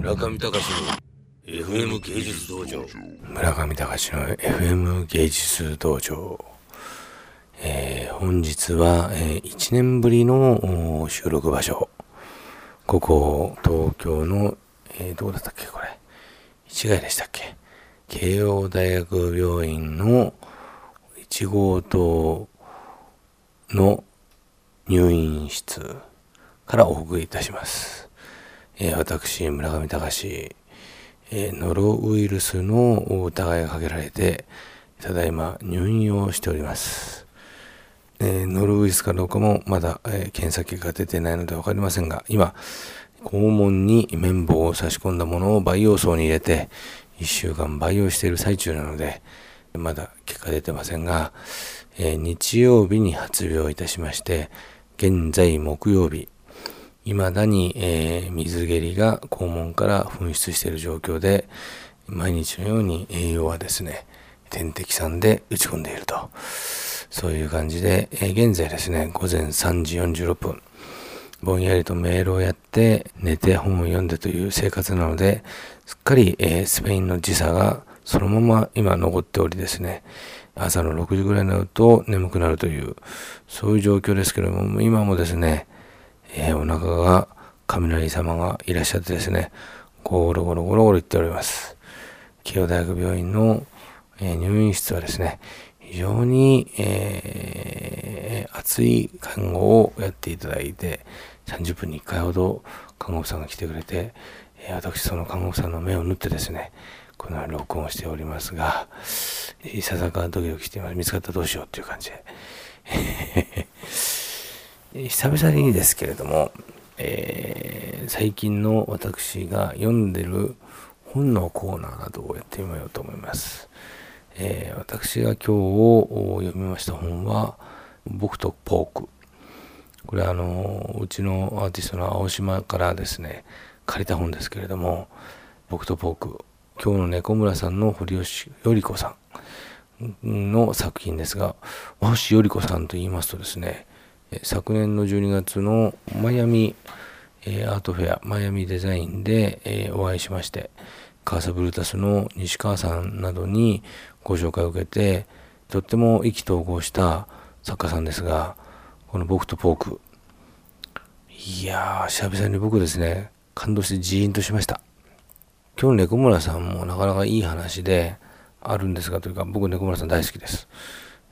村上隆の FM 芸術道場。村上隆の FM 芸術道場、えー本日は、えー1年ぶりの収録場所。ここ東京の、えーどこだったっけこれ。市街でしたっけ。慶応大学病院の1号棟の入院室からお送りいたします。え私、村上隆、えノロウイルスの疑いがかけられて、ただいま入院をしております。えノロウイルスかどうかもまだ、え検査結果が出てないので分かりませんが、今、肛門に綿棒を差し込んだものを培養槽に入れて、1週間培養している最中なので、まだ結果出てませんが、えー日曜日に発病いたしまして、現在木曜日、未だに、えー水蹴りが肛門から噴出している状況で、毎日のように栄養はですね、点滴酸で打ち込んでいると。そういう感じで、えー現在ですね、午前3時46分、ぼんやりとメールをやって、寝て本を読んでという生活なので、すっかり、えースペインの時差がそのまま今残っておりですね、朝の6時ぐらいになると眠くなるという、そういう状況ですけれども、今もですね、えーお腹が雷様がいらっしゃってですね、ゴロゴロゴロゴロ言っております。慶応大学病院の、えー入院室はですね、非常に、えー熱い看護をやっていただいて、30分に1回ほど看護婦さんが来てくれて、えー私その看護婦さんの目を縫ってですね、この録音をしておりますが、いささかドキドキしてます。見つかったらどうしようっていう感じで。久々にですけれども、えー最近の私が読んでる本のコーナーなどをやってみようと思います。えー私が今日お読みました本は、僕とポーク。これはあの、うちのアーティストの青島からですね、借りた本ですけれども、僕とポーク。今日の猫村さんの堀吉より子さんの作品ですが、星より子さんと言いますとですね、昨年の12月のマイアミ、アートフェア、マイアミデザインで、お会いしまして、カーサブルータスの西川さんなどにご紹介を受けて、とっても意気投合した作家さんですが、この僕とポーク、いやー、久々に僕ですね、感動してジーンとしました。今日の猫村さんもなかなかいい話であるんですが、というか僕猫村さん大好きです。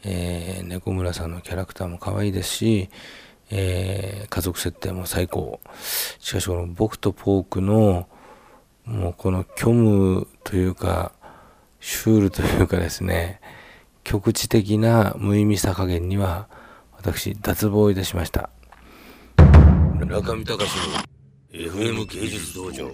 えー猫村さんのキャラクターも可愛いですし、えー家族設定も最高。しかしこの僕とポークの、もうこの虚無というか、シュールというかですね、局地的な無意味さ加減には、私、脱帽いたしました。村上隆の FM 芸術道場